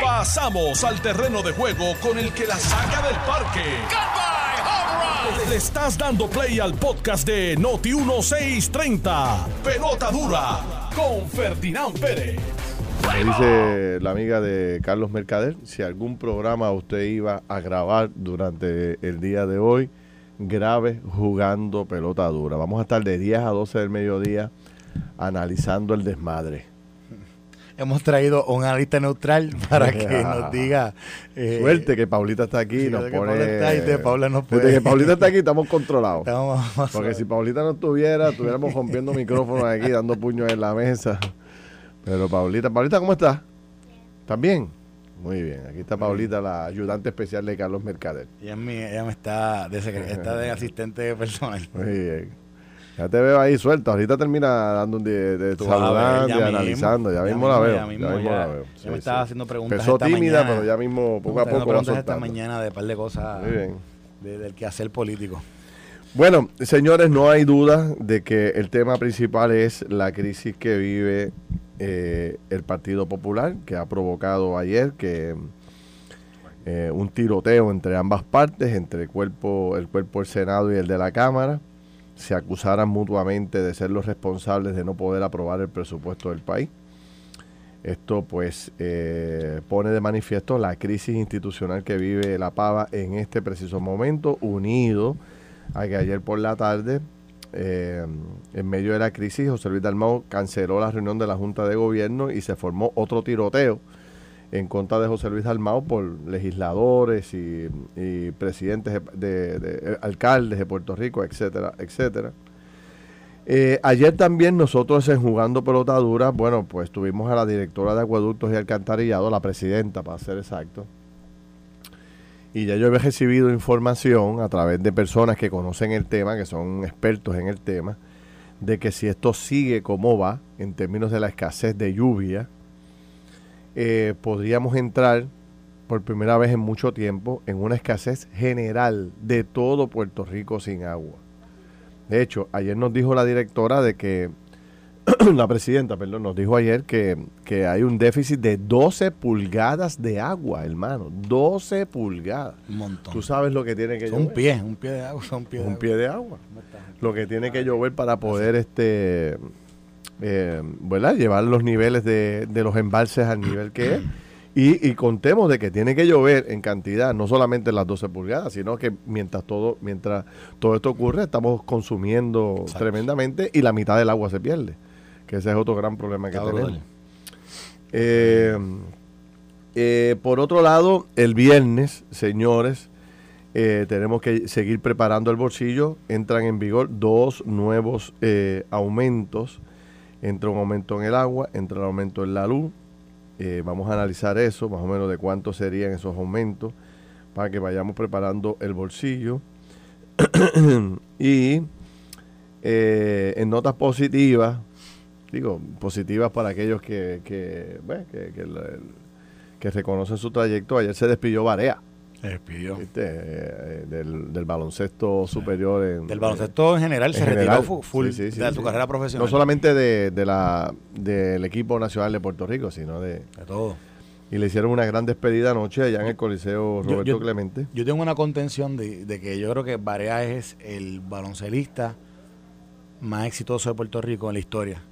Pasamos al terreno de juego con el que la saca del parque. Le estás dando play al podcast de Noti 1630. Pelota dura con Ferdinand Pérez. Me dice la amiga de Carlos Mercader, si algún programa usted iba a grabar durante el día de hoy, grave jugando pelota dura. Vamos a estar de 10 a 12 del mediodía analizando el desmadre. Hemos traído un analista neutral para que nos diga. eh, Suerte que Paulita está aquí. Nos pone, Paula está y de Paula no Desde puede. que Paulita está aquí estamos controlados. Estamos- Porque si Paulita no estuviera, estuviéramos rompiendo micrófonos aquí, dando puños en la mesa. Pero Paulita, Paulita, ¿cómo estás? ¿Estás bien? Muy bien. Aquí está Paulita, la ayudante especial de Carlos Mercader. Ella, es mi- ella me está de, está de asistente personal. Muy bien. Ya te veo ahí suelta. Ahorita termina dando un de, de y mismo, analizando. Ya, mismo, la veo. ya mismo, la veo. ya me estaba haciendo preguntas Empezó esta tímida, mañana. pero ya mismo, poco a poco preguntas esta mañana de par de cosas Muy bien. de- del quehacer político. Bueno, señores, no hay duda de que el tema principal es la crisis que vive eh, el Partido Popular, que ha provocado ayer que eh, un tiroteo entre ambas partes, entre el cuerpo, el cuerpo del Senado y el de la Cámara, se acusaran mutuamente de ser los responsables de no poder aprobar el presupuesto del país. Esto pues eh, pone de manifiesto la crisis institucional que vive la Pava en este preciso momento, unido a que ayer por la tarde, eh, en medio de la crisis, José Luis Dalmau canceló la reunión de la Junta de Gobierno y se formó otro tiroteo en contra de José Luis Dalmau por legisladores y, presidentes de, de- de- alcaldes de Puerto Rico, etcétera, etcétera. Eh, ayer también nosotros en Jugando Pelota Dura, bueno, pues tuvimos a la directora de Acueductos y Alcantarillado, la presidenta para ser exacto, y ya yo he recibido información a través de personas que conocen el tema, que son expertos en el tema, de que si esto sigue como va, en términos de la escasez de lluvia, eh, podríamos entrar por primera vez en mucho tiempo en una escasez general de todo Puerto Rico sin agua. De hecho, ayer nos dijo la directora de que, la presidenta, perdón, nos dijo ayer que, que hay un déficit de 12 pulgadas de agua, hermano. 12 pulgadas. Un montón. Tú sabes lo que tiene que Son un llover. pie, un pie de agua, son un pie de Un agua. pie de agua. Lo que tiene que llover para poder este eh, ¿verdad? llevar los niveles de, de los embalses al nivel que es. Y, y contemos de que tiene que llover en cantidad, no solamente las 12 pulgadas, sino que mientras todo, mientras todo esto ocurre, estamos consumiendo Exacto. tremendamente y la mitad del agua se pierde. Que ese es otro gran problema que tenemos. Eh, eh, por otro lado, el viernes, señores, eh, tenemos que seguir preparando el bolsillo. Entran en vigor dos nuevos aumentos. Entra un aumento en el agua, entra un aumento en la luz. Eh, vamos a analizar eso, más o menos de cuánto serían esos aumentos, para que vayamos preparando el bolsillo. y eh, en notas positivas, digo, positivas para aquellos que, que, bueno, que, reconocen su trayecto. Ayer se despidió Barea Se despidió. ¿viste? Eh, del, del baloncesto superior. En, Del baloncesto en general en se general. retiró fu- full Sí, sí, sí, de su carrera profesional. No solamente de, de la, del equipo nacional de Puerto Rico, sino de... de todo. Y le hicieron una gran despedida anoche allá en el Coliseo Yo- Roberto yo- Clemente. Yo tengo una contención de, de que yo creo que Barea es el baloncelista más exitoso de Puerto Rico en la historia.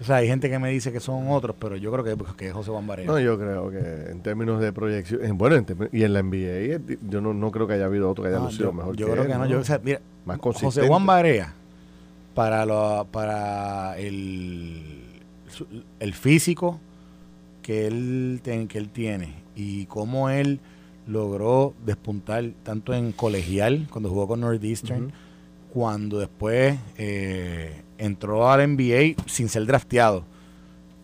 O sea, hay gente que me dice que son otros, pero yo creo que, que es José Juan Barea. No, yo creo que en términos de proyección, en- bueno, en y en la NBA, yo no, no creo que haya habido otro que haya No, lucido yo, mejor yo que creo él, que no. Yo, o sea, mira, Más José consistente. Juan Barea, para, lo, para el, el físico que él, ten- que él tiene y cómo él logró despuntar tanto en colegial, cuando jugó con Northeastern, Ujú. Cuando después eh, entró al NBA sin ser drafteado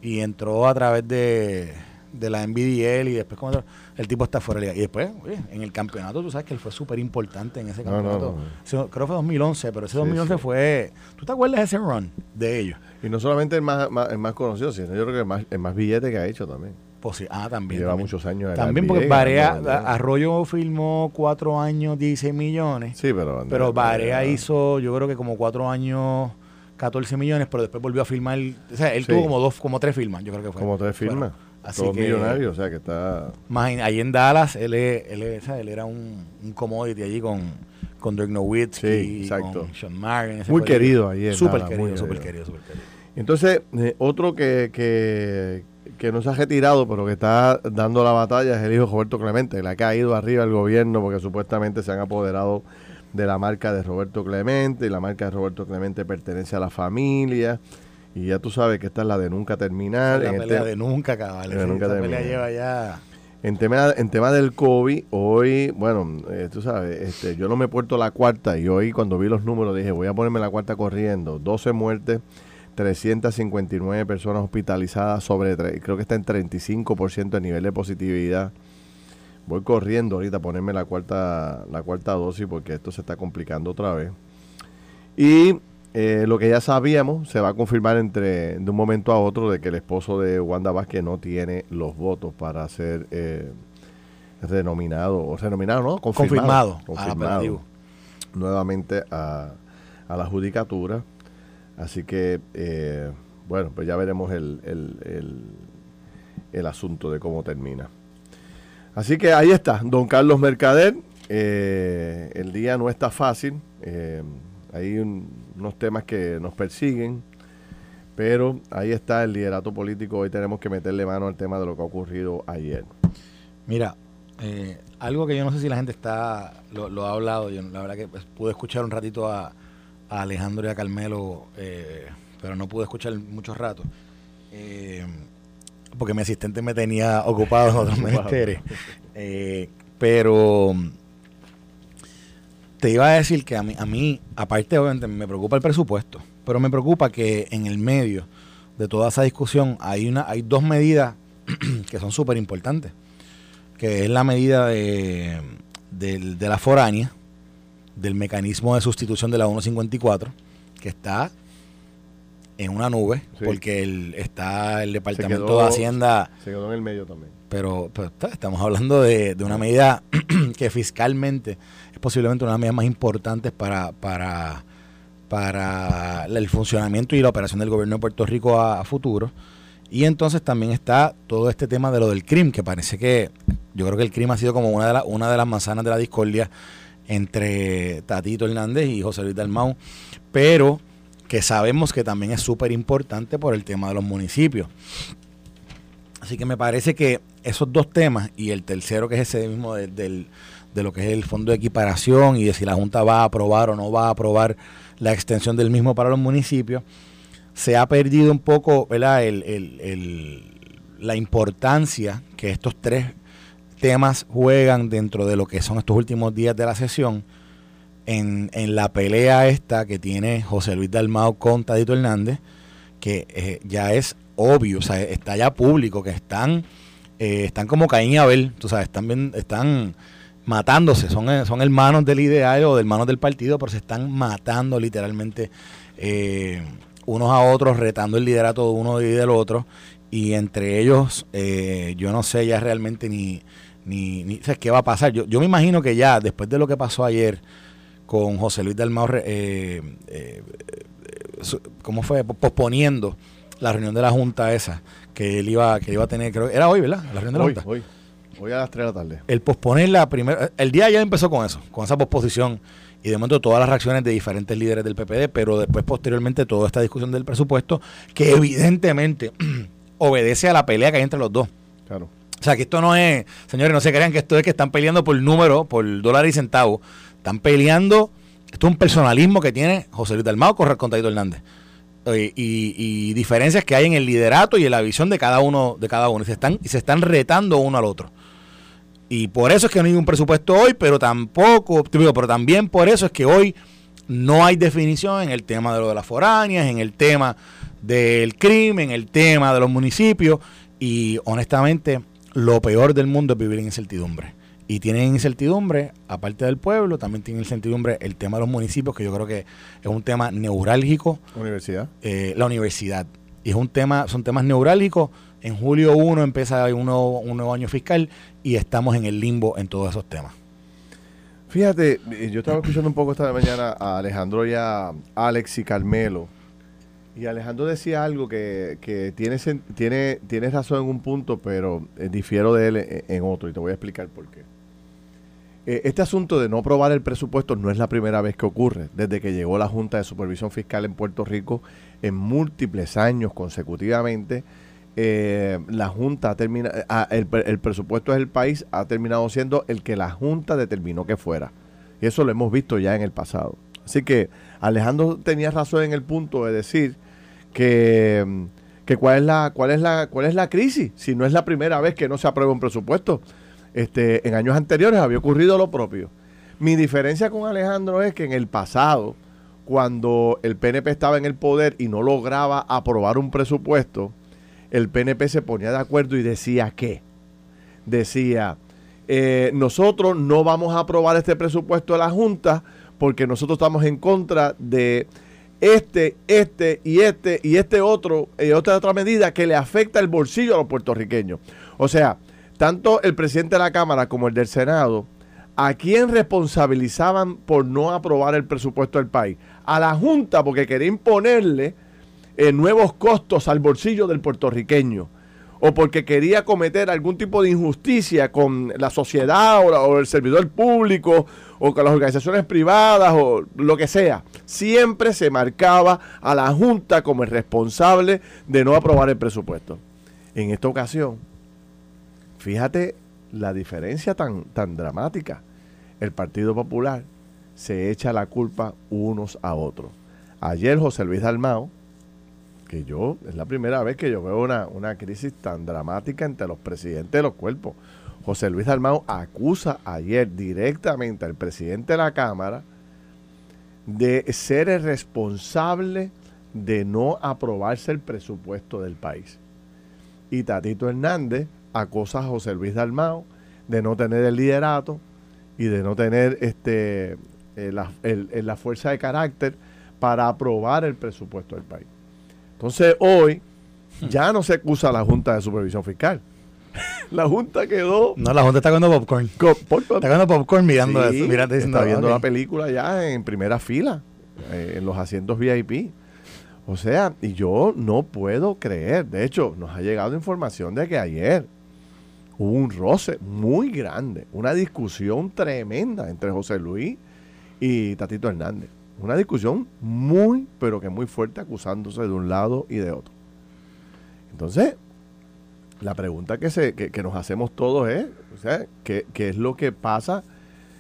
y entró a través de, de la NBDL y después como el tipo está fuera de liga. Y después, oye, en el campeonato, tú sabes que él fue súper importante en ese No, no, campeonato. no. Ese- creo que fue 2011, pero ese Sí, 2011 sí. fue... ¿Tú te acuerdas de ese run de ellos? Y no solamente el más, más- el más conocido, sino yo creo que el más, el más billete que ha hecho también. Sí, ah, también. Lleva también. muchos años en También porque Barea. Arroyo firmó cuatro años, 16 millones. Sí, pero... Pero Barea hizo, yo creo que como cuatro años, 14 millones, pero después volvió a firmar. O sea, él Sí. tuvo como dos, como tres firmas, yo creo que fue. Como tres. Fueron. Así Todo millonario, o sea que está... ahí en Dallas, él, él, él era un, un commodity allí con, con Dirk Nowitzki, con Sean Marion. Muy querido ahí. Súper querido, súper querido, súper querido. Entonces, eh, otro que, que, que no se ha retirado, pero que está dando la batalla es el hijo Roberto Clemente. Le ha caído arriba el gobierno porque supuestamente se han apoderado de la marca de Roberto Clemente y la marca de Roberto Clemente pertenece a la familia. Y ya tú sabes que esta es la de nunca terminar. La pelea de nunca, cabal. pelea lleva ya... En tema, en tema del COVID, hoy, bueno, eh, tú sabes, este, yo no me he puesto la cuarta y hoy cuando vi los números dije, voy a ponerme la cuarta corriendo. 12 muertes, 359 personas hospitalizadas, sobre, creo que está en 35% de nivel de positividad. Voy corriendo ahorita a ponerme la cuarta, la cuarta dosis porque esto se está complicando otra vez. Y eh, lo que ya sabíamos se va a confirmar entre de un momento a otro de que el esposo de Wanda Vázquez no tiene los votos para ser eh, renominado, o renominado, ¿no? Confirmado. Confirmado. nuevamente a, la judicatura. Así que, eh, bueno, pues ya veremos el, el, el, asunto de cómo termina. Así que ahí está, don Carlos Mercader. el día no está fácil. hay un, unos temas que nos persiguen, pero ahí está el liderato político. Hoy tenemos que meterle mano al tema de lo que ha ocurrido ayer. Mira, eh, algo que yo no sé si la gente está lo, ha hablado, yo la verdad que pues, pude escuchar un ratito a, Alejandro y a Carmelo, eh, pero no pude escuchar muchos ratos. Eh, porque mi asistente me tenía ocupado en otros menesteres. pero te iba a decir que a mí, a mí, aparte obviamente me preocupa el presupuesto, pero me preocupa que en el medio de toda esa discusión hay una, hay dos medidas que son súper importantes, que es la medida de, de, la foránea, del mecanismo de sustitución de la 154, que está en una nube, porque el, está el Departamento de Hacienda... Se quedó en el medio también. Pero, pero estamos hablando de, de una medida que fiscalmente posiblemente una de las medidas más importantes para, para, para el funcionamiento y la operación del gobierno de Puerto Rico a, futuro. Y entonces también está todo este tema de lo del crimen, que parece que yo creo que el crimen ha sido como una de, las una de las manzanas de la discordia entre Tatito Hernández y José Luis Dalmau, pero que sabemos que también es súper importante por el tema de los municipios. Así que me parece que esos dos temas y el tercero que es ese mismo del, de lo que es el fondo de equiparación y de si la Junta va a aprobar o no va a aprobar la extensión del mismo para los municipios, se ha perdido un poco ¿verdad? la importancia que estos tres temas juegan dentro de lo que son estos últimos días de la sesión en, la pelea esta que tiene José Luis Dalmao con Tadito Hernández, que eh, ya es obvio, o sea, está ya público, que están, eh, están como Caín y Abel, tú sabes, están, están matándose, son, eh, son hermanos del ideal o hermanos del partido, pero se están matando literalmente unos a otros, retando el liderato de uno y del otro. Y entre ellos, yo no sé ya realmente ni, ni, ni qué va a pasar. Yo, yo me imagino que ya, después de lo que pasó ayer con José Luis del eh, ¿cómo fue? Posponiendo la reunión de la Junta esa, que él iba, que iba a tener, creo, era hoy, ¿verdad? La reunión de la Junta. Hoy. Hoy a las 3 de la tarde. El posponer la primera. El día ya empezó con eso, con esa posposición. Y de momento todas las reacciones de diferentes líderes del PPD, pero después, posteriormente, toda esta discusión del presupuesto, que evidentemente obedece a la pelea que hay entre los dos. Claro. O sea, que esto no es. Señores, no se crean que esto es que están peleando por número, por dólar y centavo. Están peleando. Esto es un personalismo que tiene José Luis Dalmao con Taito Hernández. Eh, y, diferencias que hay en el liderato y en la visión de cada uno de cada uno y se están y se están retando uno al otro y por eso es que no hay un presupuesto hoy, pero tampoco, pero también por eso es que hoy no hay definición en el tema de lo de las foráneas, en el tema del crimen, en el tema de los municipios. Y honestamente, lo peor del mundo es vivir en incertidumbre. Y tienen incertidumbre, aparte del pueblo, también tienen incertidumbre el tema de los municipios, que yo creo que es un tema neurálgico. Universidad. Eh, la universidad. Y es un tema, son temas neurálgicos en julio 1 empieza un nuevo, un nuevo año fiscal y estamos en el limbo en todos esos temas. Fíjate, yo estaba escuchando un poco esta mañana a Alejandro y a Alex y Carmelo. Y Alejandro decía algo que, que tiene, tiene, razón en un punto, pero eh, difiero de él en, otro y te voy a explicar por qué. Eh, este asunto de no aprobar el presupuesto no es la primera vez que ocurre. Desde que llegó la Junta de Supervisión Fiscal en Puerto Rico, en múltiples años consecutivamente, eh, la Junta ah, el, el presupuesto del país ha terminado siendo el que la Junta determinó que fuera. Y eso lo hemos visto ya en el pasado. Así que Alejandro tenía razón en el punto de decir que, cuál es la cuál es la cuál es la crisis si no es la primera vez que no se aprueba un presupuesto. Este, en años anteriores había ocurrido lo propio. Mi diferencia con Alejandro es que en el pasado, cuando el PNP estaba en el poder y no lograba aprobar un presupuesto, el PNP se ponía de acuerdo y decía que, decía, eh, nosotros no vamos a aprobar este presupuesto de la Junta porque nosotros estamos en contra de este, este y este y este otro y otra otra medida que le afecta el bolsillo a los puertorriqueños. O sea, tanto el presidente de la Cámara como el del Senado, ¿a quién responsabilizaban por no aprobar el presupuesto del país? A la Junta porque quería imponerle eh, nuevos costos al bolsillo del puertorriqueño o porque quería cometer algún tipo de injusticia con la sociedad o, el servidor público o con las organizaciones privadas o lo que sea. Siempre se marcaba a la Junta como el responsable de no aprobar el presupuesto. En esta ocasión, fíjate la diferencia tan, tan dramática. El Partido Popular se echa la culpa unos a otros. Ayer José Luis Dalmao, que yo, es la primera vez que yo veo una, una crisis tan dramática entre los presidentes de los cuerpos. José Luis Dalmau acusa ayer directamente al presidente de la Cámara de ser el responsable de no aprobarse el presupuesto del país. Y Tatito Hernández acusa a José Luis Dalmau de no tener el liderato y de no tener este, eh, la fuerza de carácter para aprobar el presupuesto del país. Entonces hoy ya no se acusa a la Junta de Supervisión Fiscal. la Junta quedó. No, la Junta está comiendo popcorn. está comiendo popcorn mirando eso. está viendo la película ya en primera fila, eh, en los asientos VIP. O sea, y yo no puedo creer. De hecho, nos ha llegado información de que ayer hubo un roce muy grande, una discusión tremenda entre José Luis y Tatito Hernández. Una discusión muy, pero que muy fuerte, acusándose de un lado y de otro. Entonces, la pregunta que, se, que, nos hacemos todos es, sea, ¿qué, es lo que pasa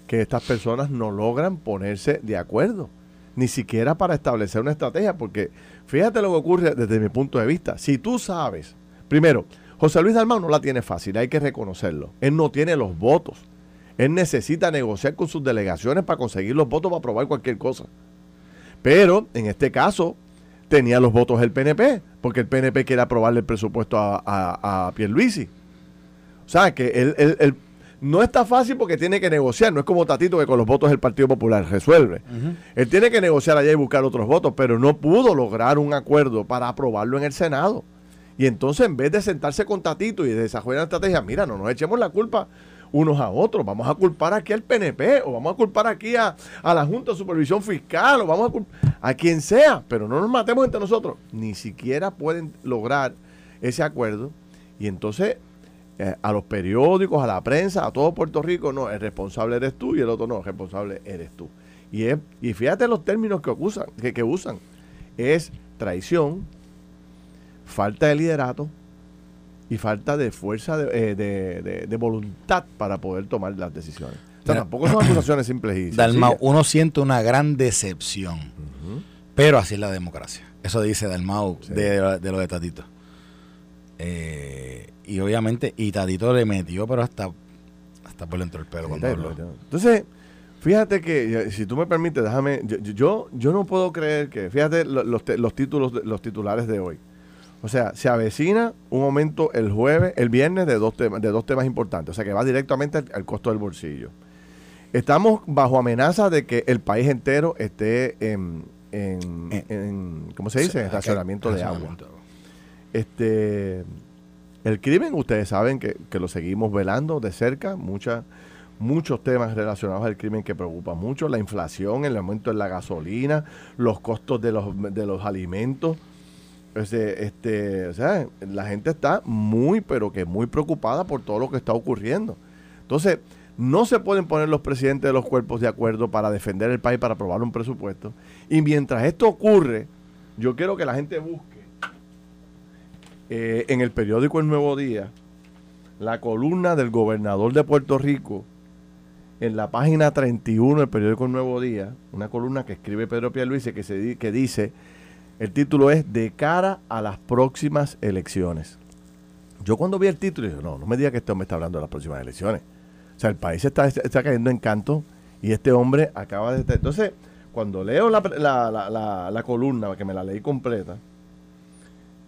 que estas personas no logran ponerse de acuerdo? Ni siquiera para establecer una estrategia, porque fíjate lo que ocurre desde mi punto de vista. Si tú sabes, primero, José Luis Dalmau no la tiene fácil, hay que reconocerlo. Él no tiene los votos. Él necesita negociar con sus delegaciones para conseguir los votos para aprobar cualquier cosa. Pero en este caso tenía los votos del PNP, porque el PNP quiere aprobarle el presupuesto a, a, Pierluisi. O sea, que él, no está fácil porque tiene que negociar, no es como Tatito que con los votos del Partido Popular resuelve. Él tiene que negociar allá y buscar otros votos, pero no pudo lograr un acuerdo para aprobarlo en el Senado. Y entonces, en vez de sentarse con Tatito y desarrollar una estrategia, mira, no nos echemos la culpa unos a otros. Vamos a culpar aquí al PNP o vamos a culpar aquí a, la Junta de Supervisión Fiscal o vamos a culpar a quien sea, pero no nos matemos entre nosotros. Ni siquiera pueden lograr ese acuerdo y entonces eh, a los periódicos, a la prensa, a todo Puerto Rico, no, el responsable eres tú y el otro no, el responsable eres tú. Y, es, y fíjate los términos que, usan, que, que usan. Es traición, falta de liderato, y falta de fuerza de, eh, voluntad para poder tomar las decisiones. O sea, tampoco son acusaciones simples y Dalmau, uno siente una gran decepción, pero así es la democracia. Eso dice Dalmau de, de, lo de Tatito. Eh, y obviamente, y Tatito le metió, pero hasta, hasta por dentro del pelo cuando Entonces, fíjate que, si tú me permites, déjame, yo, yo, no puedo creer que, fíjate los, los títulos, los titulares de hoy. O sea, se avecina un momento el jueves, el viernes de dos temas, de dos temas importantes. O sea, que va directamente al, costo del bolsillo. Estamos bajo amenaza de que el país entero esté en, en, ¿cómo se dice? En estacionamiento de agua. Este, el crimen, ustedes saben que, lo seguimos velando de cerca, muchas muchos temas relacionados al crimen que preocupan mucho, la inflación, el aumento de la gasolina, los costos de los, de los alimentos, Este, o sea, la gente está muy, pero que muy preocupada por todo lo que está ocurriendo. Entonces, no se pueden poner los presidentes de los cuerpos de acuerdo para defender el país, para aprobar un presupuesto. Y mientras esto ocurre, yo quiero que la gente busque eh, en el periódico El Nuevo Día la columna del gobernador de Puerto Rico en la página 31 del periódico El Nuevo Día, una columna que escribe Pedro Pierluisi que, se, que dice, el título es De cara a las próximas elecciones. Yo cuando vi el título dije, no, no me diga que este hombre está hablando de las próximas elecciones. O sea, el país está, está cayendo en canto y este hombre acaba de... Entonces, cuando leo la, la, la, columna, que me la leí completa,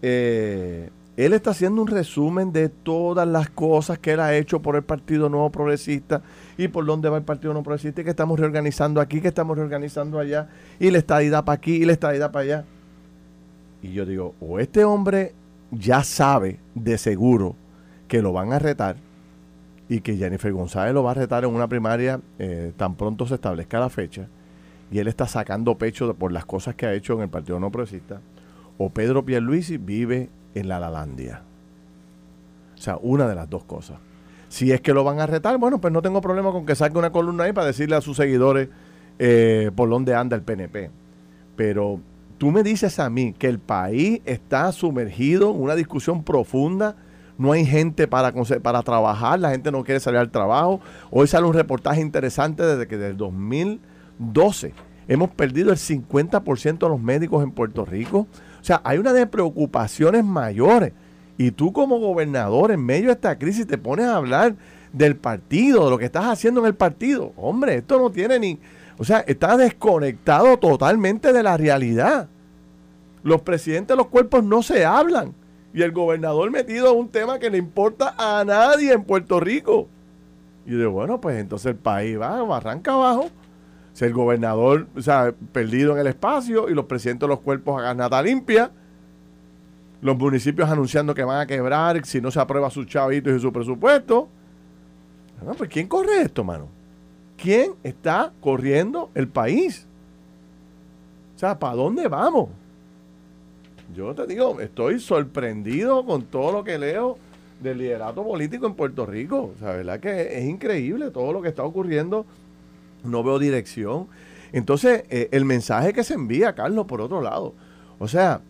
eh, él está haciendo un resumen de todas las cosas que él ha hecho por el Partido Nuevo Progresista y por dónde va el Partido Nuevo Progresista y que estamos reorganizando aquí, que estamos reorganizando allá, y le está ida para aquí y le está ida para allá. Y yo digo, o este hombre ya sabe de seguro que lo van a retar, y que Jennifer González lo va a retar en una primaria eh, tan pronto se establezca la fecha y él está sacando pecho por las cosas que ha hecho en el Partido No Progresista, o Pedro Pierluisi vive en la Lalandia. O sea, una de las dos cosas. Si es que lo van a retar, bueno, pues no tengo problema con que saque una columna ahí para decirle a sus seguidores eh, por dónde anda el PNP. Pero tú me dices a mí que el país está sumergido en una discusión profunda no hay gente para, para trabajar, la gente no quiere salir al trabajo. Hoy sale un reportaje interesante desde que desde el 2012 hemos perdido el 50% de los médicos en Puerto Rico. O sea, hay una de preocupaciones mayores. Y tú como gobernador en medio de esta crisis te pones a hablar del partido, de lo que estás haciendo en el partido. Hombre, esto no tiene ni... O sea, está desconectado totalmente de la realidad. Los presidentes de los cuerpos no se hablan y el gobernador metido a un tema que le importa a nadie en Puerto Rico. Y de bueno, pues entonces el país va, arranca abajo. Si el gobernador, o sea, perdido en el espacio y los presidentes de los cuerpos hagan nada limpia, los municipios anunciando que van a quebrar si no se aprueba sus chavitos y su presupuesto. Bueno, pues ¿quién corre esto, mano? ¿Quién está corriendo el país? O sea, ¿para dónde vamos? yo te digo, estoy sorprendido con todo lo que leo del liderato político en Puerto Rico. O sea, verdad que es increíble todo lo que está ocurriendo. No veo dirección. Entonces, eh, el mensaje que se envía, Carlos, por otro lado. O sea,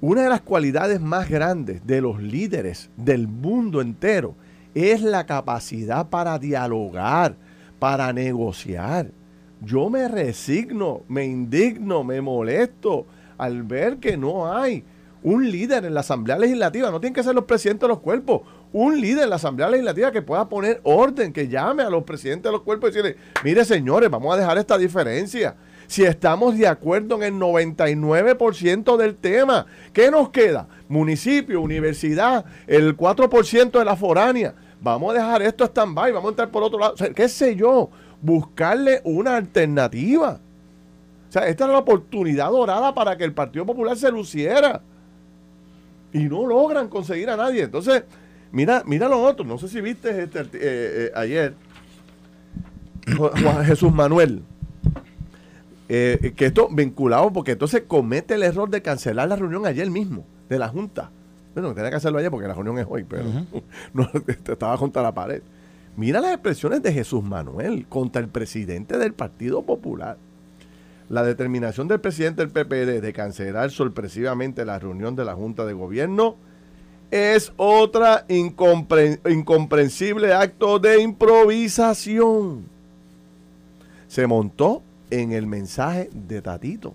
una de las cualidades más grandes de los líderes del mundo entero es la capacidad para dialogar, para negociar. Yo me resigno, me indigno, me molesto al ver que no hay un líder en la Asamblea Legislativa, no tienen que ser los presidentes de los cuerpos, un líder en la Asamblea Legislativa que pueda poner orden, que llame a los presidentes de los cuerpos y decirle, mire señores, vamos a dejar esta diferencia. Si estamos de acuerdo en el 99% del tema, ¿qué nos queda? Municipio, universidad, el 4% de la foránea. Vamos a dejar esto stand-by, vamos a entrar por otro lado. ¿Qué sé yo? Buscarle una alternativa. O sea, esta era la oportunidad dorada para que el Partido Popular se luciera. Y no logran conseguir a nadie. Entonces, mira, mira lo otro. No sé si viste este, eh, eh, ayer. Juan Jesús Manuel. Eh, que esto vinculado, porque entonces comete el error de cancelar la reunión ayer mismo, de la Junta. Bueno, tenía que hacerlo ayer porque la reunión es hoy, pero no, estaba junto a la pared. Mira las expresiones de Jesús Manuel contra el presidente del Partido Popular la determinación del presidente del PPD de cancelar sorpresivamente la reunión de la Junta de Gobierno es otra incomprensible acto de improvisación. Se montó en el mensaje de Tatito.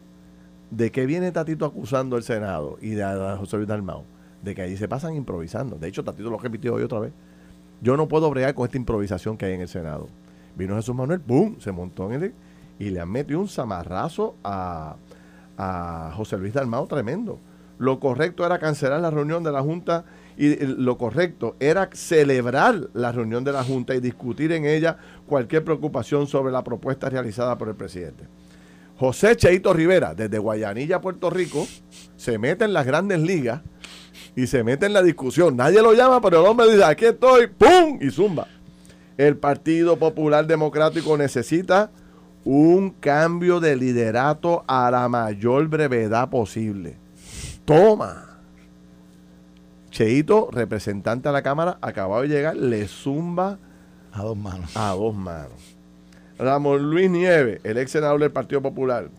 ¿De qué viene Tatito acusando el Senado y de José Luis Dalmau? De que ahí se pasan improvisando. De hecho, Tatito lo repitió hoy otra vez. Yo no puedo bregar con esta improvisación que hay en el Senado. Vino Jesús Manuel, ¡boom! Se montó en el y le han metido un zamarrazo a, José Luis Dalmao tremendo. Lo correcto era cancelar la reunión de la Junta y lo correcto era celebrar la reunión de la Junta y discutir en ella cualquier preocupación sobre la propuesta realizada por el presidente. José Cheito Rivera, desde Guayanilla, Puerto Rico, se mete en las grandes ligas y se mete en la discusión. Nadie lo llama, pero el hombre dice, aquí estoy, ¡pum! y zumba. El Partido Popular Democrático necesita un cambio de liderato a la mayor brevedad posible. Toma. Cheito, representante a la Cámara, acabado de llegar, le zumba a dos manos. A dos manos. Ramón Luis Nieves, el ex senador del Partido Popular.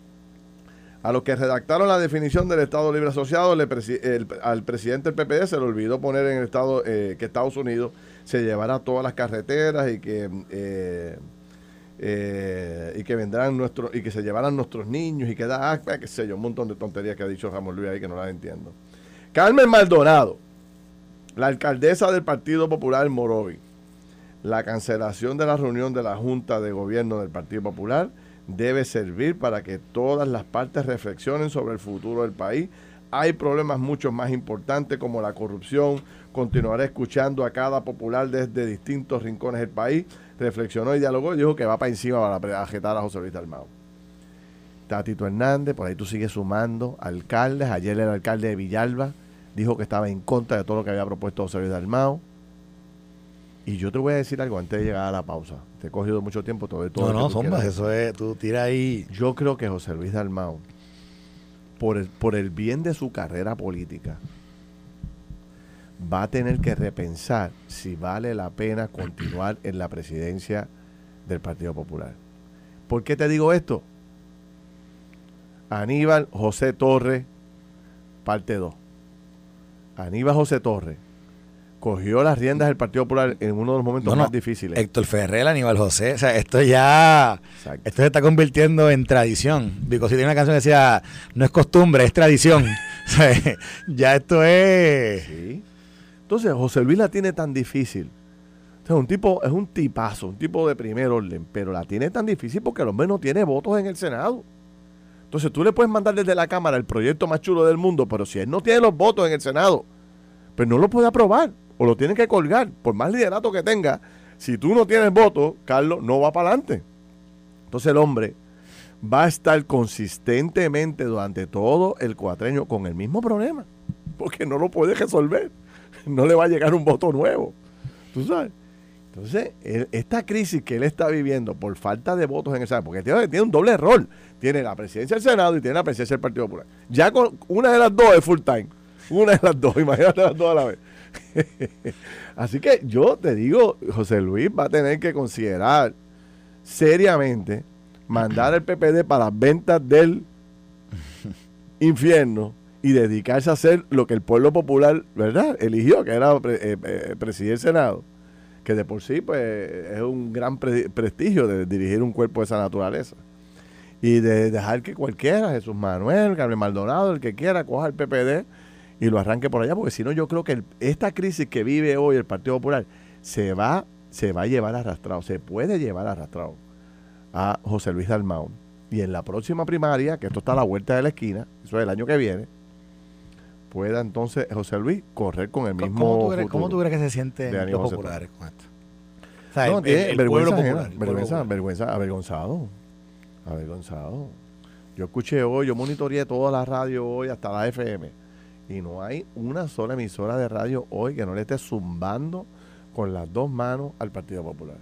A los que redactaron la definición del Estado Libre Asociado, al presidente del PPD se le olvidó poner en el Estado eh, que Estados Unidos se llevará todas las carreteras y que eh, eh, y que vendrán nuestros y que se llevarán nuestros niños y que da, ah, qué sé yo, un montón de tonterías que ha dicho Ramón Luis ahí que no las entiendo. Carmen Maldonado, la alcaldesa del Partido Popular Morovi, la cancelación de la reunión de la Junta de Gobierno del Partido Popular debe servir para que todas las partes reflexionen sobre el futuro del país. Hay problemas mucho más importantes como la corrupción. Continuaré escuchando a cada popular desde distintos rincones del país. Reflexionó y dialogó y dijo que va para encima para ajetar a José Luis Dalmao. Tatito Hernández, por ahí tú sigues sumando alcaldes. Ayer el alcalde de Villalba dijo que estaba en contra de todo lo que había propuesto José Luis Dalmao. Y yo te voy a decir algo antes de llegar a la pausa. Te he cogido mucho tiempo, todo, todo No, no, sombra, eso es, tú tira ahí. Yo creo que José Luis Dalmau, por el, por el bien de su carrera política, va a tener que repensar si vale la pena continuar en la presidencia del Partido Popular. ¿Por qué te digo esto? Aníbal José Torre, parte 2. Aníbal José Torre cogió las riendas del Partido Popular en uno de los momentos más difíciles. Héctor Ferrer, Aníbal José, o sea, esto ya, esto se está convirtiendo en tradición. Digo, si tiene una canción que decía, no es costumbre, es tradición. o sea, ya esto es... Sí. Entonces, José Luis la tiene tan difícil. O sea, un tipo, es un tipazo, un tipo de primer orden, pero la tiene tan difícil porque al menos no tiene votos en el Senado. Entonces tú le puedes mandar desde la Cámara el proyecto más chulo del mundo, pero si él no tiene los votos en el Senado, pues no lo puede aprobar o lo tienen que colgar, por más liderato que tenga, si tú no tienes voto, Carlos, no va para adelante. Entonces el hombre va a estar consistentemente durante todo el cuatreño con el mismo problema, porque no lo puede resolver. No le va a llegar un voto nuevo. ¿Tú sabes? Entonces, esta crisis que él está viviendo por falta de votos en el Senado, porque tiene, tiene, un doble rol. Tiene la presidencia del Senado y tiene la presidencia del Partido Popular. Ya con una de las dos es full time. Una de las dos, imagínate las dos a la vez. Así que yo te digo, José Luis va a tener que considerar seriamente mandar el PPD para las ventas del infierno y dedicarse a hacer lo que el pueblo popular, ¿verdad? Eligió, que era eh, eh, presidir el Senado, que de por sí pues es un gran prestigio de dirigir un cuerpo de esa naturaleza. Y de dejar que cualquiera, Jesús Manuel, Carmen Maldonado, el que quiera, coja el PPD y lo arranque por allá, porque si no yo creo que esta crisis que vive hoy el Partido Popular se va, se va a llevar arrastrado, se puede llevar arrastrado a José Luis Dalmau. Y en la próxima primaria, que esto está a la vuelta de la esquina, eso es el año que viene, pueda entonces José Luis correr con el mismo. ¿Cómo tú crees, ¿cómo tú crees que se sienten los populares con esto? O sea, el, vergüenza, popular, vergüenza, vergüenza, avergonzado. Avergonzado. Yo escuché hoy, yo monitoreé toda la radio hoy, hasta la FM y no hay una sola emisora de radio hoy que no le esté zumbando con las dos manos al Partido Popular.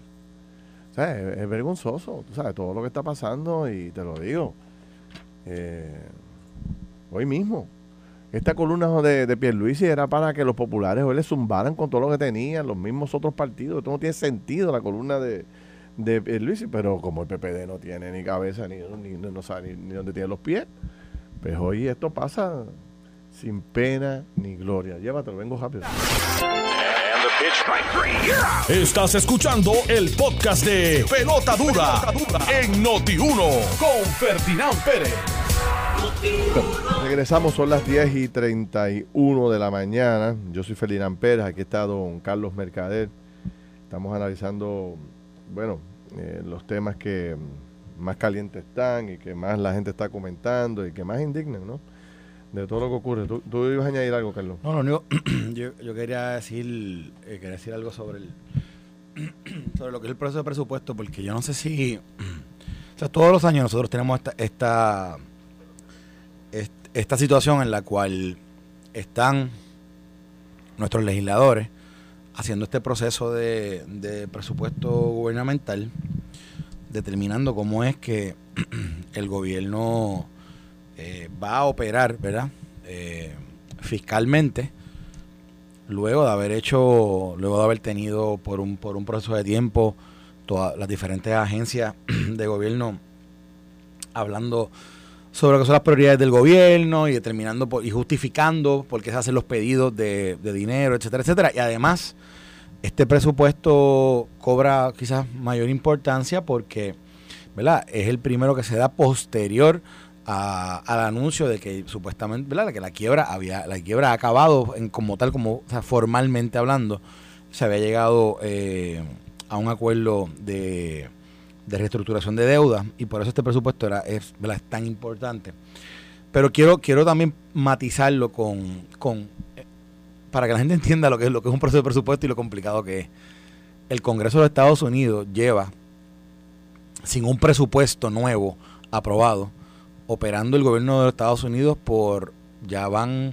O sea, es, vergonzoso, tú sabes, todo lo que está pasando y te lo digo. Eh, hoy mismo, esta columna de, de Pierluisi era para que los populares hoy le zumbaran con todo lo que tenían, los mismos otros partidos. Esto no tiene sentido la columna de, de Pierluisi, pero como el PPD no tiene ni cabeza ni, ni no sabe ni, ni dónde tiene los pies, pues hoy esto pasa sin pena ni gloria. Llévatelo, vengo rápido. Estás escuchando el podcast de Pelota Dura, en Noti1 con Ferdinand Pérez. regresamos, son las 10 y 31 de la mañana. Yo soy Ferdinand Pérez, aquí está don Carlos Mercader. Estamos analizando, bueno, eh, los temas que más calientes están y que más la gente está comentando y que más indignan, ¿no? De todo lo que ocurre. ¿Tú, ibas a añadir algo, Carlos? No, lo único, yo, yo quería decir, eh, quería decir algo sobre el sobre lo que es el proceso de presupuesto, porque yo no sé si, o sea, todos los años nosotros tenemos esta, esta, esta situación en la cual están nuestros legisladores haciendo este proceso de, de presupuesto gubernamental, determinando cómo es que el gobierno eh, va a operar, ¿verdad? Eh, fiscalmente, luego de haber hecho, luego de haber tenido por un, por un proceso de tiempo todas las diferentes agencias de gobierno hablando sobre lo que son las prioridades del gobierno y determinando y justificando por qué se hacen los pedidos de, de dinero, etcétera, etcétera. Y además, este presupuesto cobra quizás mayor importancia porque ¿verdad? es el primero que se da posterior al anuncio de que supuestamente ¿verdad? que la quiebra había la quiebra ha acabado en, como tal como formalmente hablando se había llegado eh, a un acuerdo de, de, reestructuración de deuda y por eso este presupuesto era es, es tan importante pero quiero quiero también matizarlo con, con para que la gente entienda lo que es lo que es un proceso de presupuesto y lo complicado que es. El Congreso de Estados Unidos lleva sin un presupuesto nuevo aprobado, operando el gobierno de los Estados Unidos por ya van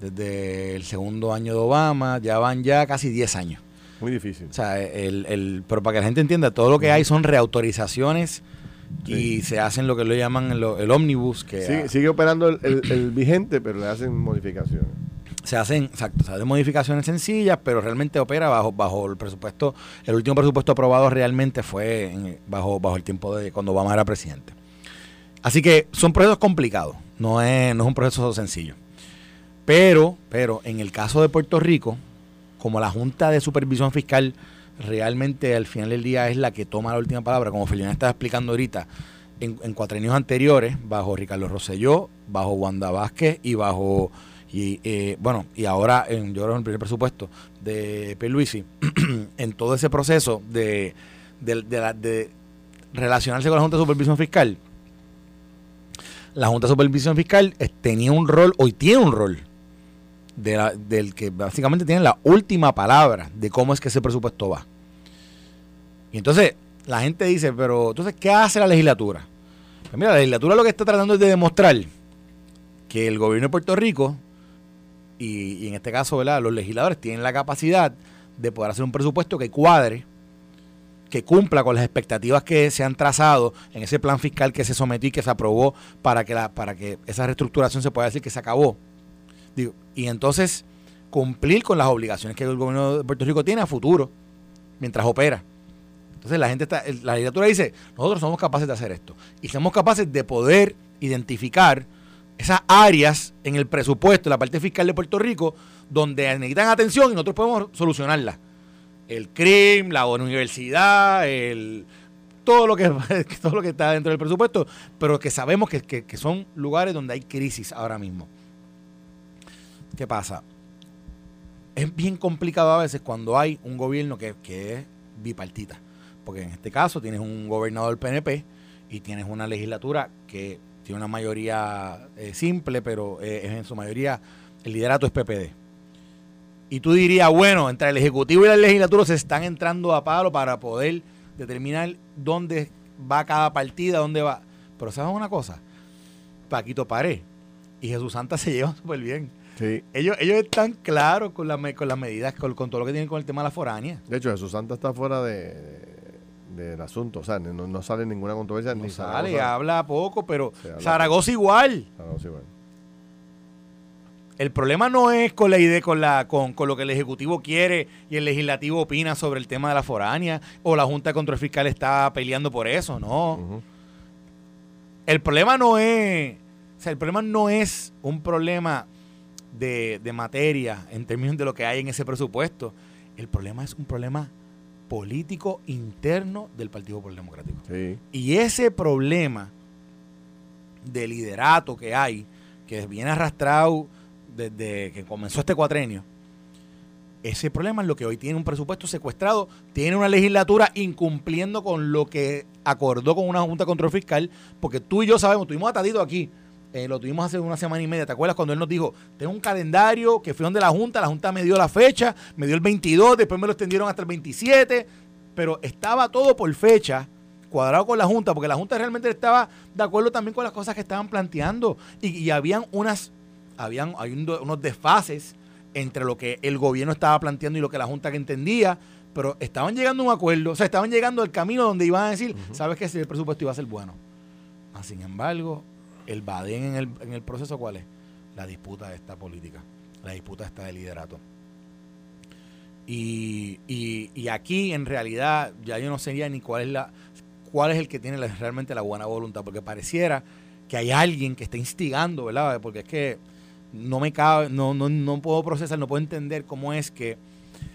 desde el segundo año de Obama, ya van ya casi 10 años. Muy difícil. O sea, el, el, pero para que la gente entienda, todo lo que hay son reautorizaciones y se hacen lo que lo llaman el, el ómnibus. Que sigue, sigue operando el, el, vigente, pero le hacen modificaciones se hacen, exacto, se hacen modificaciones sencillas, pero realmente opera bajo, bajo el presupuesto, el último presupuesto aprobado realmente fue bajo, bajo el tiempo de cuando Obama era presidente. Así que son procesos complicados, no es, no es un proceso sencillo. Pero, pero en el caso de Puerto Rico, como la Junta de Supervisión Fiscal realmente al final del día es la que toma la última palabra, como Felina estaba explicando ahorita, en, en cuatrenios anteriores, bajo Ricardo Rosselló, bajo Wanda Vázquez y bajo y eh, bueno, y ahora en, yo creo en el primer presupuesto de Luisi, en todo ese proceso de, relacionarse con la Junta de Supervisión Fiscal, la Junta de Supervisión Fiscal tenía un rol, hoy tiene un rol, de del que básicamente tiene la última palabra de cómo es que ese presupuesto va. Y entonces la gente dice, pero entonces, ¿qué hace la legislatura? Pues mira, la legislatura lo que está tratando es de demostrar que el gobierno de Puerto Rico y, en este caso, ¿verdad? Los legisladores tienen la capacidad de poder hacer un presupuesto que cuadre, que cumpla con las expectativas que se han trazado en ese plan fiscal que se sometió y que se aprobó para que, la, para que esa reestructuración se pueda decir que se acabó. y entonces cumplir con las obligaciones que el gobierno de Puerto Rico tiene a futuro, mientras opera. Entonces la gente está, la legislatura dice, nosotros somos capaces de hacer esto. Y somos capaces de poder identificar esas áreas en el presupuesto, la parte fiscal de Puerto Rico, donde necesitan atención y nosotros podemos solucionarla. El CRIM, la universidad, el, todo, lo que, todo lo que está dentro del presupuesto, pero que sabemos que, son lugares donde hay crisis ahora mismo. ¿Qué pasa? Es bien complicado a veces cuando hay un gobierno que, que es bipartita, porque en este caso tienes un gobernador PNP y tienes una legislatura que tiene una mayoría eh, simple, pero eh, en su mayoría el liderato es PPD. Y tú dirías, bueno, entre el Ejecutivo y la legislatura se están entrando a palo para poder determinar dónde va cada partida, dónde va. Pero ¿sabes una cosa? Paquito Paré y Jesús Santa se llevan súper bien. Sí. Ellos, ellos están claros con, la, con las medidas, con, con, todo lo que tienen con el tema de la foránea. De hecho, Jesús Santa está fuera de, del asunto. O sea, no, sale ninguna controversia. No ni sale, habla poco, pero Zaragoza igual. El problema no es con la idea, con, la, con, lo que el Ejecutivo quiere y el Legislativo opina sobre el tema de la foránea o la Junta de Control Fiscal está peleando por eso, no. El problema no es, o sea, el problema no es un problema de, de materia en términos de lo que hay en ese presupuesto. El problema es un problema político interno del Partido Popular Democrático. Y ese problema de liderato que hay, que viene arrastrado desde que comenzó este cuatrenio, ese problema es lo que hoy tiene un presupuesto secuestrado, tiene una legislatura incumpliendo con lo que acordó con una Junta Control Fiscal, porque tú y yo sabemos, tuvimos atadito aquí, eh, lo tuvimos hace una semana y media, ¿te acuerdas cuando él nos dijo, tengo un calendario que fue donde la Junta, la Junta me dio la fecha, me dio el 22, después me lo extendieron hasta el 27, pero estaba todo por fecha cuadrado con la Junta, porque la Junta realmente estaba de acuerdo también con las cosas que estaban planteando y, habían unas, habían hay unos desfases entre lo que el gobierno estaba planteando y lo que la Junta que entendía, pero estaban llegando a un acuerdo, o sea, estaban llegando al camino donde iban a decir, sabes que el presupuesto iba a ser bueno. sin embargo, el badén en el, en el proceso, ¿cuál es? La disputa de esta política, la disputa esta de liderato. Y, y, y aquí en realidad ya yo no sé ni cuál es la cuál es el que tiene realmente la buena voluntad, porque pareciera que hay alguien que está instigando, ¿verdad? Porque es que no me cabe, no, no, no puedo procesar, no puedo entender cómo es que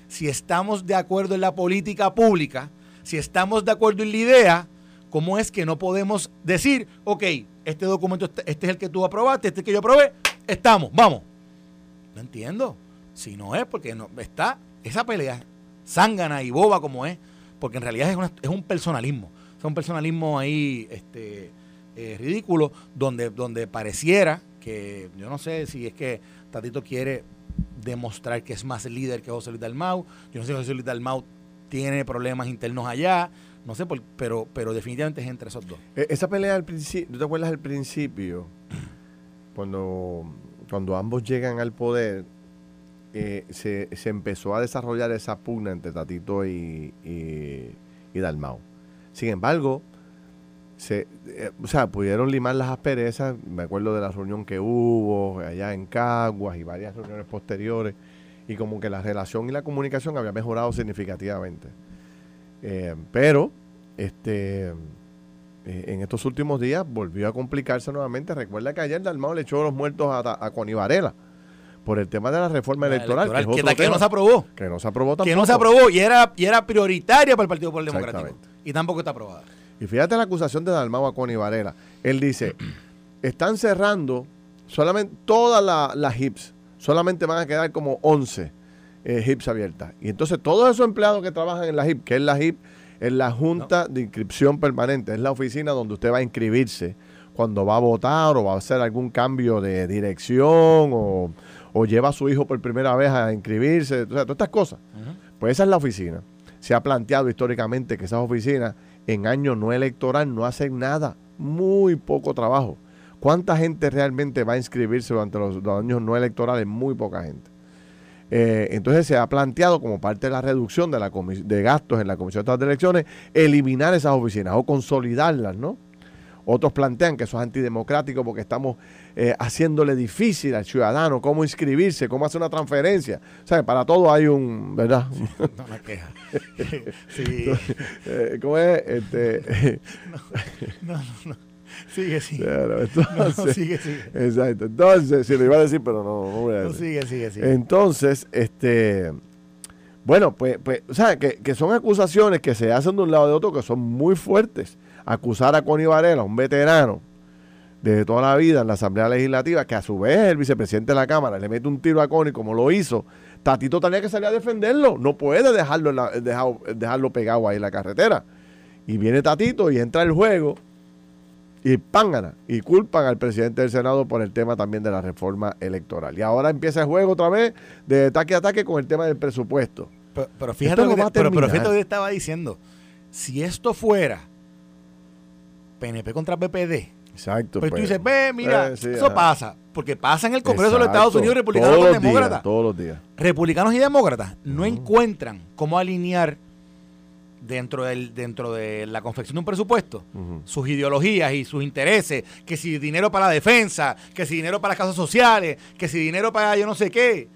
si estamos de acuerdo en la política pública, si estamos de acuerdo en la idea, ¿cómo es que no podemos decir, ok, este documento, este, este es el que tú aprobaste, este es el que yo aprobé, estamos, vamos? No entiendo. Si no es porque no está esa pelea zángana y boba como es, porque en realidad es, es un personalismo. Es un personalismo ahí este, eh, ridículo, donde, donde pareciera que, yo no sé si es que Tatito quiere demostrar que es más líder que José Luis Dalmau. Yo no sé si José Luis Dalmau tiene problemas internos allá. No sé, pero, pero definitivamente es entre esos dos. E, esa pelea al principio, ¿tú te acuerdas al principio? Cuando, cuando ambos llegan al poder, eh, se, empezó a desarrollar esa pugna entre Tatito y, y, y Dalmau. Sin embargo, se, eh, o sea, pudieron limar las asperezas. Me acuerdo de la reunión que hubo allá en Caguas y varias reuniones posteriores. Y como que la relación y la comunicación había mejorado significativamente. Eh, pero, este, eh, en estos últimos días volvió a complicarse nuevamente. Recuerda que ayer Dalmao le echó los muertos a, a Conivarela por el tema de la reforma electoral, que, no se aprobó. Que no se aprobó tampoco. Que no se aprobó y era, y era prioritaria para el Partido Popular Democrático. Y tampoco está aprobada. Y fíjate la acusación de Dalmau a Connie Varela. Él dice, están cerrando solamente todas las HIPs, solamente van a quedar como 11 eh, HIPs abiertas. Y entonces todos esos empleados que trabajan en la HIP, que es la HIP, es la Junta de Inscripción Permanente, es la oficina donde usted va a inscribirse cuando va a votar o va a hacer algún cambio de dirección o, lleva a su hijo por primera vez a inscribirse, o sea, todas estas cosas. Pues esa es la oficina. Se ha planteado históricamente que esas oficinas en año no electoral no hacen nada, muy poco trabajo. ¿Cuánta gente realmente va a inscribirse durante los, años no electorales? Muy poca gente. Eh, entonces se ha planteado como parte de la reducción de, la de gastos en la Comisión de Elecciones, eliminar esas oficinas o consolidarlas, ¿no? Otros plantean que eso es antidemocrático porque estamos eh, haciéndole difícil al ciudadano cómo inscribirse, cómo hacer una transferencia. O sea, para todo hay un, ¿verdad? No me queja. Sí. Eh, ¿Cómo es? Este, no, no, no. Sigue, sigue. entonces, sigue, sigue. Exacto. Entonces, si lo iba a decir, pero no, no voy a decir. No, sigue, sigue, sigue. Entonces, este... Bueno, pues, pues o sea, que, que son acusaciones que se hacen de un lado de otro que son muy fuertes acusar a Connie Varela, un veterano de toda la vida en la Asamblea Legislativa, que a su vez el vicepresidente de la Cámara le mete un tiro a Connie como lo hizo, Tatito tenía que salir a defenderlo. No puede dejarlo, dejarlo pegado ahí en la carretera. Y viene Tatito y entra el juego y pángana y culpan al presidente del Senado por el tema también de la reforma electoral. Y ahora empieza el juego otra vez de ataque a ataque con el tema del presupuesto. Pero, fíjate, lo que, pero, pero fíjate lo que estaba diciendo. Si esto fuera PNP contra PPD. Exacto. Pues, tú pues. dices, ve, mira, eh, eso pasa. Porque pasa en el Congreso de los Estados Unidos, republicanos con demócratas. todos los días. Republicanos y demócratas no encuentran cómo alinear dentro, del, dentro de la confección de un presupuesto sus ideologías y sus intereses, que si dinero para la defensa, que si dinero para las causas sociales, que si dinero para yo no sé qué.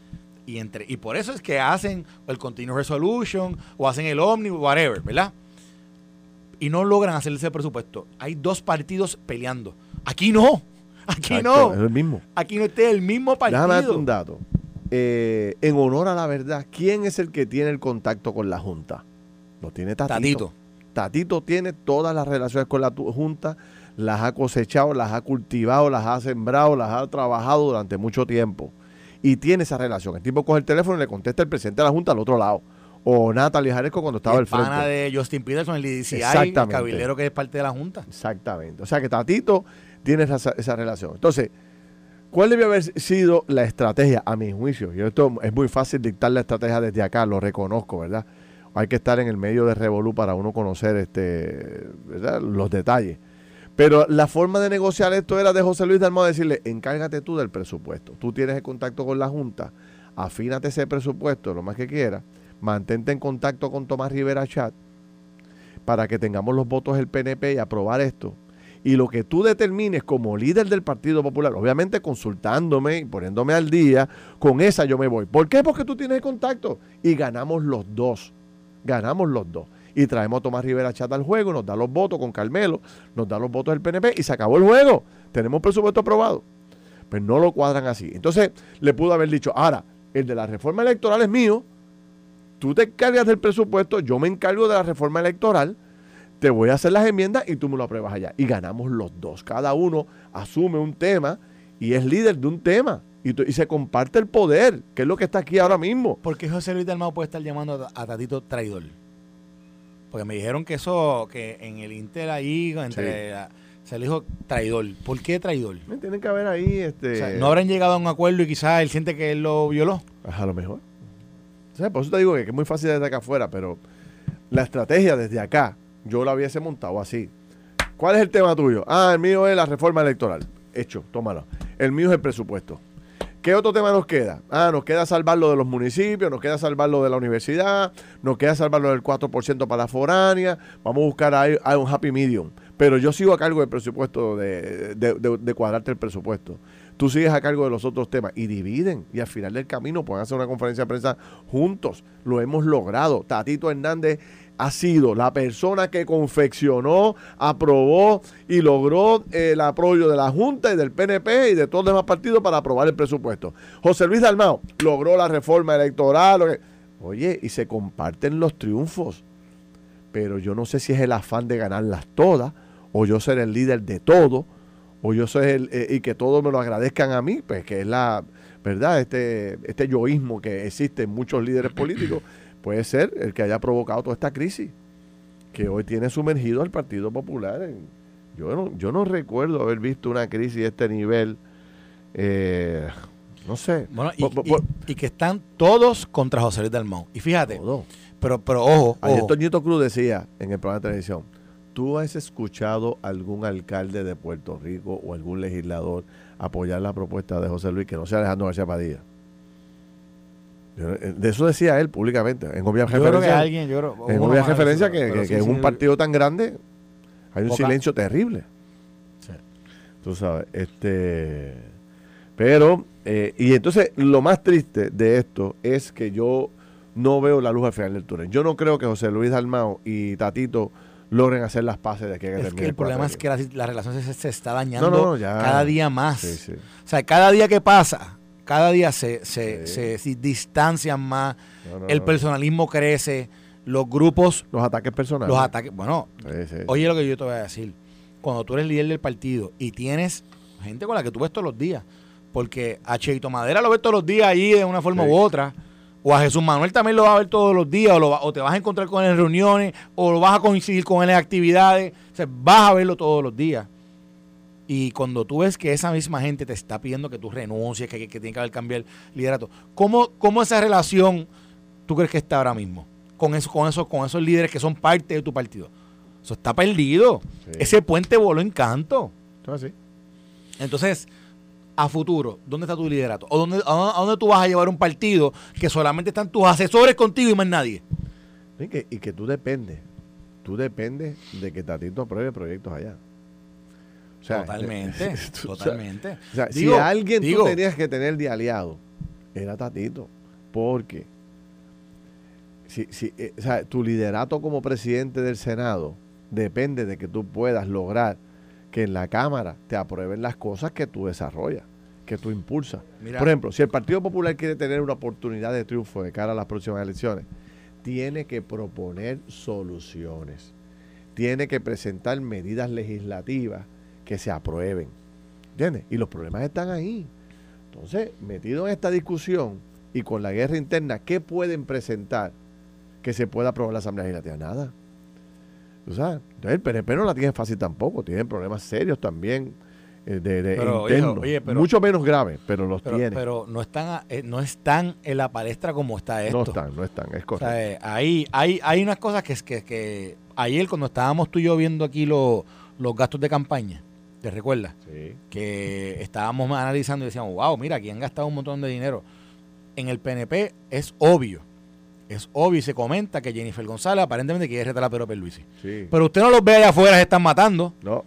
Y, entre, y por eso es que hacen el Continuous Resolution o hacen el Omni, whatever, ¿verdad? Y no logran hacer ese presupuesto. Hay dos partidos peleando. Aquí no. Aquí no. Es el mismo. Aquí no está el mismo partido. Déjame darte un dato. Eh, en honor a la verdad, ¿quién es el que tiene el contacto con la Junta? Lo tiene Tatito. Tatito. Tatito tiene todas las relaciones con la Junta, las ha cosechado, las ha cultivado, las ha sembrado, las ha trabajado durante mucho tiempo. Y tiene esa relación. El tipo coge el teléfono y le contesta el presidente de la Junta al otro lado o Natalie Jaresco cuando estaba al frente. pana de Justin Peterson, el IDCI, el cabildero que es parte de la Junta. Exactamente. O sea que Tatito tiene esa, relación. Entonces, ¿cuál debe haber sido la estrategia, a mi juicio? Yo esto es muy fácil dictar la estrategia desde acá, lo reconozco, ¿verdad? Hay que estar en el medio de Revolú para uno conocer este, los detalles. Pero la forma de negociar esto era de José Luis Dalmau decirle, encárgate tú del presupuesto. Tú tienes el contacto con la Junta, afínate ese presupuesto lo más que quieras mantente en contacto con Tomás Rivera Chat para que tengamos los votos del PNP y aprobar esto. Y lo que tú determines como líder del Partido Popular, obviamente consultándome y poniéndome al día, con esa yo me voy. ¿Por qué? Porque tú tienes contacto. Y ganamos los dos. Ganamos los dos. Y traemos a Tomás Rivera Chata al juego, nos da los votos con Carmelo, nos da los votos del PNP y se acabó el juego. Tenemos presupuesto aprobado. Pero no lo cuadran así. Entonces, le pudo haber dicho, ahora, el de la reforma electoral es mío, tú te encargas del presupuesto, yo me encargo de la reforma electoral, te voy a hacer las enmiendas y tú me lo apruebas allá. Y ganamos los dos. Cada uno asume un tema y es líder de un tema. Y, se comparte el poder, que es lo que está aquí ahora mismo. ¿Por qué José Luis Dalmau puede estar llamando a, Tatito traidor? Porque me dijeron que eso, que en el Inter ahí, entre... Se le dijo traidor. ¿Por qué traidor? Tienen que haber ahí. Este... no habrán llegado a un acuerdo y quizás él siente que él lo violó. A lo mejor. Por eso te digo que es muy fácil desde acá afuera, pero la estrategia desde acá, yo la hubiese montado así. ¿Cuál es el tema tuyo? Ah, el mío es la reforma electoral. Hecho, tómalo. El mío es el presupuesto. ¿Qué otro tema nos queda? Ah, nos queda salvar lo de los municipios, nos queda salvar lo de la universidad, nos queda salvar lo del 4% para la foránea. Vamos a buscar ahí, un happy medium. Pero yo sigo a cargo del presupuesto, de, de, cuadrarte el presupuesto. Tú sigues a cargo de los otros temas y dividen. Y al final del camino pueden hacer una conferencia de prensa juntos. Lo hemos logrado. Tatito Hernández ha sido la persona que confeccionó, aprobó y logró el apoyo de la Junta y del PNP y de todos los demás partidos para aprobar el presupuesto. José Luis Dalmao logró la reforma electoral. Oye, y se comparten los triunfos. Pero yo no sé si es el afán de ganarlas todas o yo ser el líder de todo, o yo soy el, eh, y que todos me lo agradezcan a mí, pues que es la, ¿verdad? Este, este yoísmo que existe en muchos líderes políticos, puede ser el que haya provocado toda esta crisis, que hoy tiene sumergido al Partido Popular. yo, no, yo no recuerdo haber visto una crisis de este nivel. Eh, no sé. y, que están todos contra José Luis Dalmón. Y fíjate, pero, pero ojo. Ayer Toñito Cruz decía en el programa de televisión, ¿Tú has escuchado algún alcalde de Puerto Rico o algún legislador apoyar la propuesta de José Luis que no sea Alejandro García Padilla? Eh, de eso decía él públicamente. En obvia referencia, alguien, en obvia referencia que, en un partido tan grande hay un silencio terrible. Sí. Tú sabes, este. Pero, eh, y entonces lo más triste de esto es que yo no veo la luz al final del túnel. Yo no creo que José Luis Dalmao y Tatito logren hacer las paces de aquí a que Es que el problema es que la, relación se, está dañando cada día más. O sea, cada día que pasa, cada día se, se, distancian más, el personalismo crece, los grupos... Los ataques personales. Los ataques, bueno, oye lo que yo te voy a decir. Cuando tú eres líder del partido y tienes gente con la que tú ves todos los días, porque a Cheito Madera lo ves todos los días ahí de una forma u otra, o a Jesús Manuel también lo vas a ver todos los días, o, te vas a encontrar con él en reuniones, o lo vas a coincidir con él en actividades, o sea, vas a verlo todos los días. Y cuando tú ves que esa misma gente te está pidiendo que tú renuncies, que, tiene que haber cambiado el liderato, ¿cómo, ¿cómo, esa relación tú crees que está ahora mismo con, eso, con, esos, con esos líderes que son parte de tu partido? Eso está perdido. Ese puente voló en canto. Entonces, a futuro, ¿dónde está tu liderato? ¿O dónde, a, dónde tú vas a llevar un partido que solamente están tus asesores contigo y más nadie? Y que, y que tú dependes, tú dependes de que Tatito apruebe proyectos allá. totalmente, totalmente. O sea, si alguien tú tenías que tener de aliado, era Tatito. Porque si, si, eh, o sea, tu liderato como presidente del Senado depende de que tú puedas lograr que en la Cámara te aprueben las cosas que tú desarrollas, que tú impulsas. Por ejemplo, si el Partido Popular quiere tener una oportunidad de triunfo de cara a las próximas elecciones, tiene que proponer soluciones, tiene que presentar medidas legislativas que se aprueben. ¿Entiendes? Y los problemas están ahí. Entonces, metido en esta discusión y con la guerra interna, ¿qué pueden presentar que se pueda aprobar la Asamblea Legislativa? Nada. ¿Tú sabes? El PNP no la tiene fácil tampoco, tienen problemas serios también. Eh, de, internos. mucho menos graves, pero los tiene. Pero no están, eh, no están en la palestra como está esto. No están, no están, es correcto. Eh, ahí hay, hay unas cosas que, que, que ayer cuando estábamos tú y yo viendo aquí los gastos de campaña, ¿te recuerdas? Sí. Que estábamos analizando y decíamos, wow, mira, aquí han gastado un montón de dinero. En el PNP es obvio es obvio y se comenta que Jennifer González aparentemente quiere retar a Pedro Perluisi. Sí. Pero usted no los ve allá afuera, se están matando. No.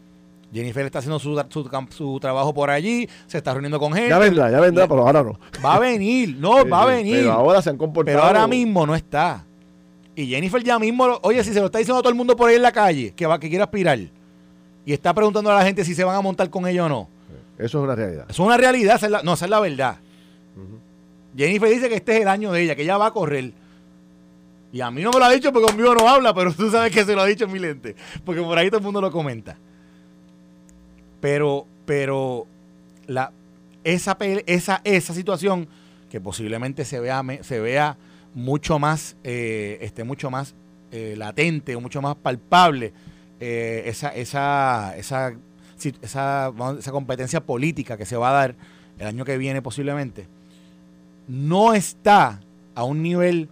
Jennifer está haciendo su, su, su trabajo por allí, se está reuniendo con gente. Ya vendrá, ya vendrá, pero ahora no. Va a venir, no, Sí, va a venir. Pero ahora se han comportado. Pero ahora mismo no está. Y Jennifer ya mismo, oye, si se lo está diciendo a todo el mundo por ahí en la calle, que va, que quiere aspirar, y está preguntando a la gente si se van a montar con ella o no. Eso es una realidad. Eso es una realidad, esa es la- no, esa es la verdad. Jennifer dice que este es el año de ella, que ella va a correr. Y a mí no me lo ha dicho porque conmigo no habla, pero tú sabes que se lo ha dicho en mi lente. Porque por ahí todo el mundo lo comenta. Pero, pero la, esa, esa, esa situación que posiblemente se vea, se vea mucho más, eh, esté mucho más eh, latente o mucho más palpable, eh, esa, esa, esa, esa, esa competencia política que se va a dar el año que viene posiblemente, no está a un nivel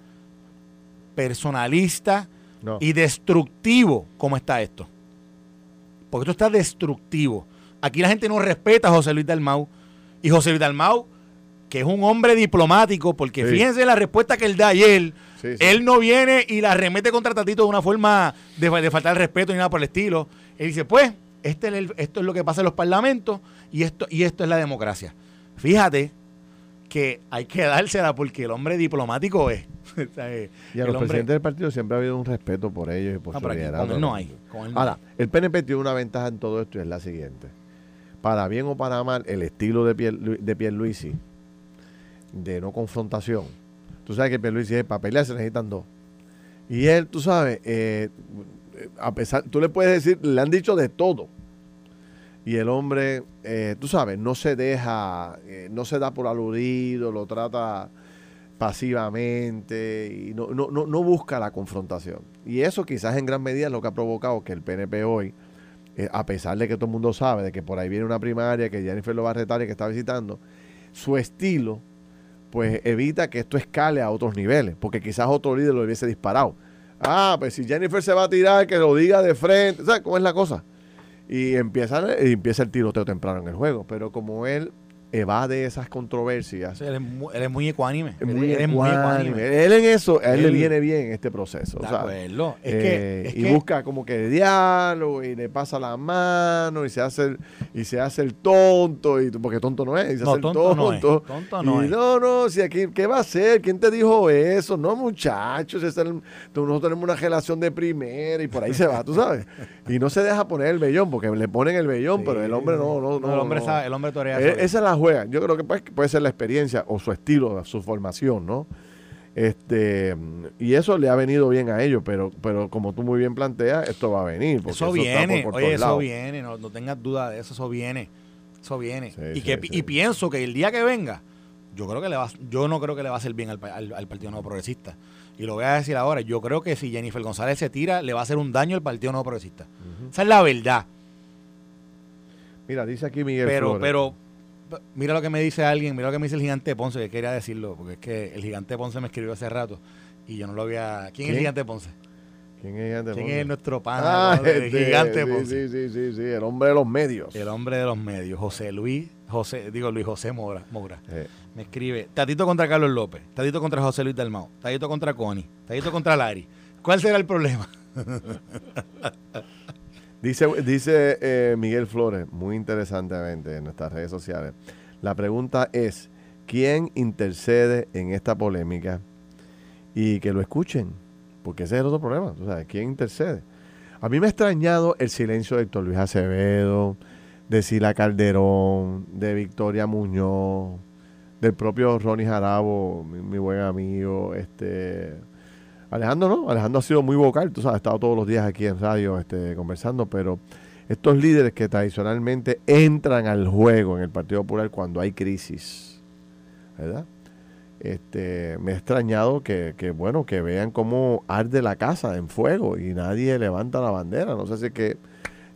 personalista No. y destructivo como está esto. Porque esto está destructivo. Aquí la gente no respeta a José Luis Dalmau. Y José Luis Dalmau, que es un hombre diplomático, porque Sí. fíjense la respuesta que él da ayer. Sí, sí. Él no viene y la remete contra Tatito de una forma de, de faltar el respeto ni nada por el estilo. Él dice, pues, este es el- esto es lo que pasa en los parlamentos y esto, y esto es la democracia. Fíjate que hay que dársela porque el hombre diplomático es. O sea, eh, Y a los hombre- presidentes del partido siempre ha habido un respeto por ellos y por No, su liderazgo. con él no hay. Con él no Ahora, hay. el PNP tiene una ventaja en todo esto y es la siguiente. Para bien o para mal, el estilo de, Pier, de Pierluisi de no confrontación. Tú sabes que Pierluisi es para pelear se necesitan dos. Y él, tú sabes, eh, a pesar, tú le puedes decir, le han dicho de todo. Y el hombre, eh, tú sabes, no se deja, eh, no se da por aludido, lo trata pasivamente y no, no, no, no busca la confrontación. Y eso quizás en gran medida es lo que ha provocado que el PNP hoy, eh, a pesar de que todo el mundo sabe de que por ahí viene una primaria, que Jennifer lo va a retar y que está visitando, su estilo pues evita que esto escale a otros niveles, porque quizás otro líder lo hubiese disparado. Ah, pues si Jennifer se va a tirar, que lo diga de frente, ¿sabes cómo es la cosa? Y empieza, empieza el tiroteo temprano en el juego, pero como él evade esas controversias, Él es muy, él es muy ecuánime. Él- es muy ecuánime. Él en eso, a él, le viene bien este proceso. De acuerdo. Es Eh, que, es y que- busca como que diálogo y le pasa la mano y se hace el, y se hace el tonto y porque tonto no es y se No, hace el tonto no es, tonto tonto no y es. no no si aquí qué va a hacer quién te dijo eso no muchachos es el- nosotros tenemos una relación de primera y por ahí se va tú sabes y no se deja poner el vellón porque le ponen el vellón pero el hombre no no no el hombre no. sabe, el hombre torea eso. esa es la Yo creo que pues, puede ser la experiencia o su estilo, su formación, ¿no? Este, y eso le ha venido bien a ellos, pero, pero como tú muy bien planteas, esto va a venir. porque Eso viene, por- por oye, eso lados. viene, no, no tengas duda de eso, eso viene. Eso viene. Sí, y, sí, que, sí. y pienso que el día que venga, yo creo que le va, yo no creo que le va a hacer bien al, al- al Partido Nuevo Progresista. Y lo voy a decir ahora, yo creo que si Jennifer González se tira, le va a hacer un daño al Partido Nuevo Progresista. Esa es la verdad. Mira, dice aquí Miguel Pero, Flores. pero, mira lo que me dice alguien, mira lo que me dice el gigante Ponce, que quería decirlo, porque es que el gigante Ponce me escribió hace rato y yo no lo había. ¿Quién, es el gigante Ponce? ¿Quién es Gigante ¿Quién Ponce? es nuestro pana? Ah, el este, gigante sí, Ponce. Sí, sí, sí, sí, el hombre de los medios. El hombre de los medios, José Luis, José, digo Luis José Mora, Moura. Eh, Me escribe, Tatito contra Carlos López, Tatito contra José Luis Dalmau, Tatito contra Connie, Tatito contra Lari. ¿Cuál será el problema? Dice, dice eh, Miguel Flores, muy interesantemente en nuestras redes sociales. La pregunta es, ¿quién intercede en esta polémica? Y que lo escuchen, porque ese es el otro problema. ¿tú sabes? ¿Quién intercede? A mí me ha extrañado el silencio de Héctor Luis Acevedo, de Sila Calderón, de Victoria Muñoz, del propio Ronnie Jarabo, mi, mi buen amigo, este Alejandro no, Alejandro ha sido muy vocal, tú sabes, ha estado todos los días aquí en radio este, conversando, pero estos líderes que tradicionalmente entran al juego en el Partido Popular cuando hay crisis, ¿verdad? Este, me ha extrañado que, que, bueno, que vean cómo arde la casa en fuego y nadie levanta la bandera. No sé si es que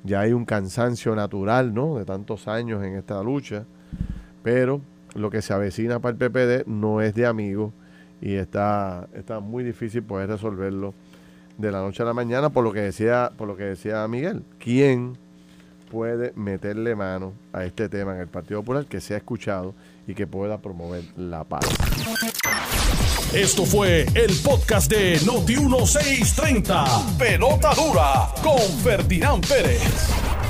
ya hay un cansancio natural, ¿no? De tantos años en esta lucha, pero lo que se avecina para el PPD no es de amigos y está, está muy difícil poder resolverlo de la noche a la mañana por lo que decía, por lo que decía Miguel. ¿Quién puede meterle mano a este tema en el Partido Popular que sea escuchado y que pueda promover la paz? Esto fue el podcast de Noti 1630. Pelota dura con Ferdinand Pérez.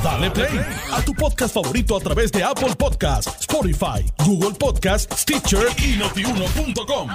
Dale play a tu podcast favorito a través de Apple Podcasts, Spotify, Google Podcasts, Stitcher y notiuno.com.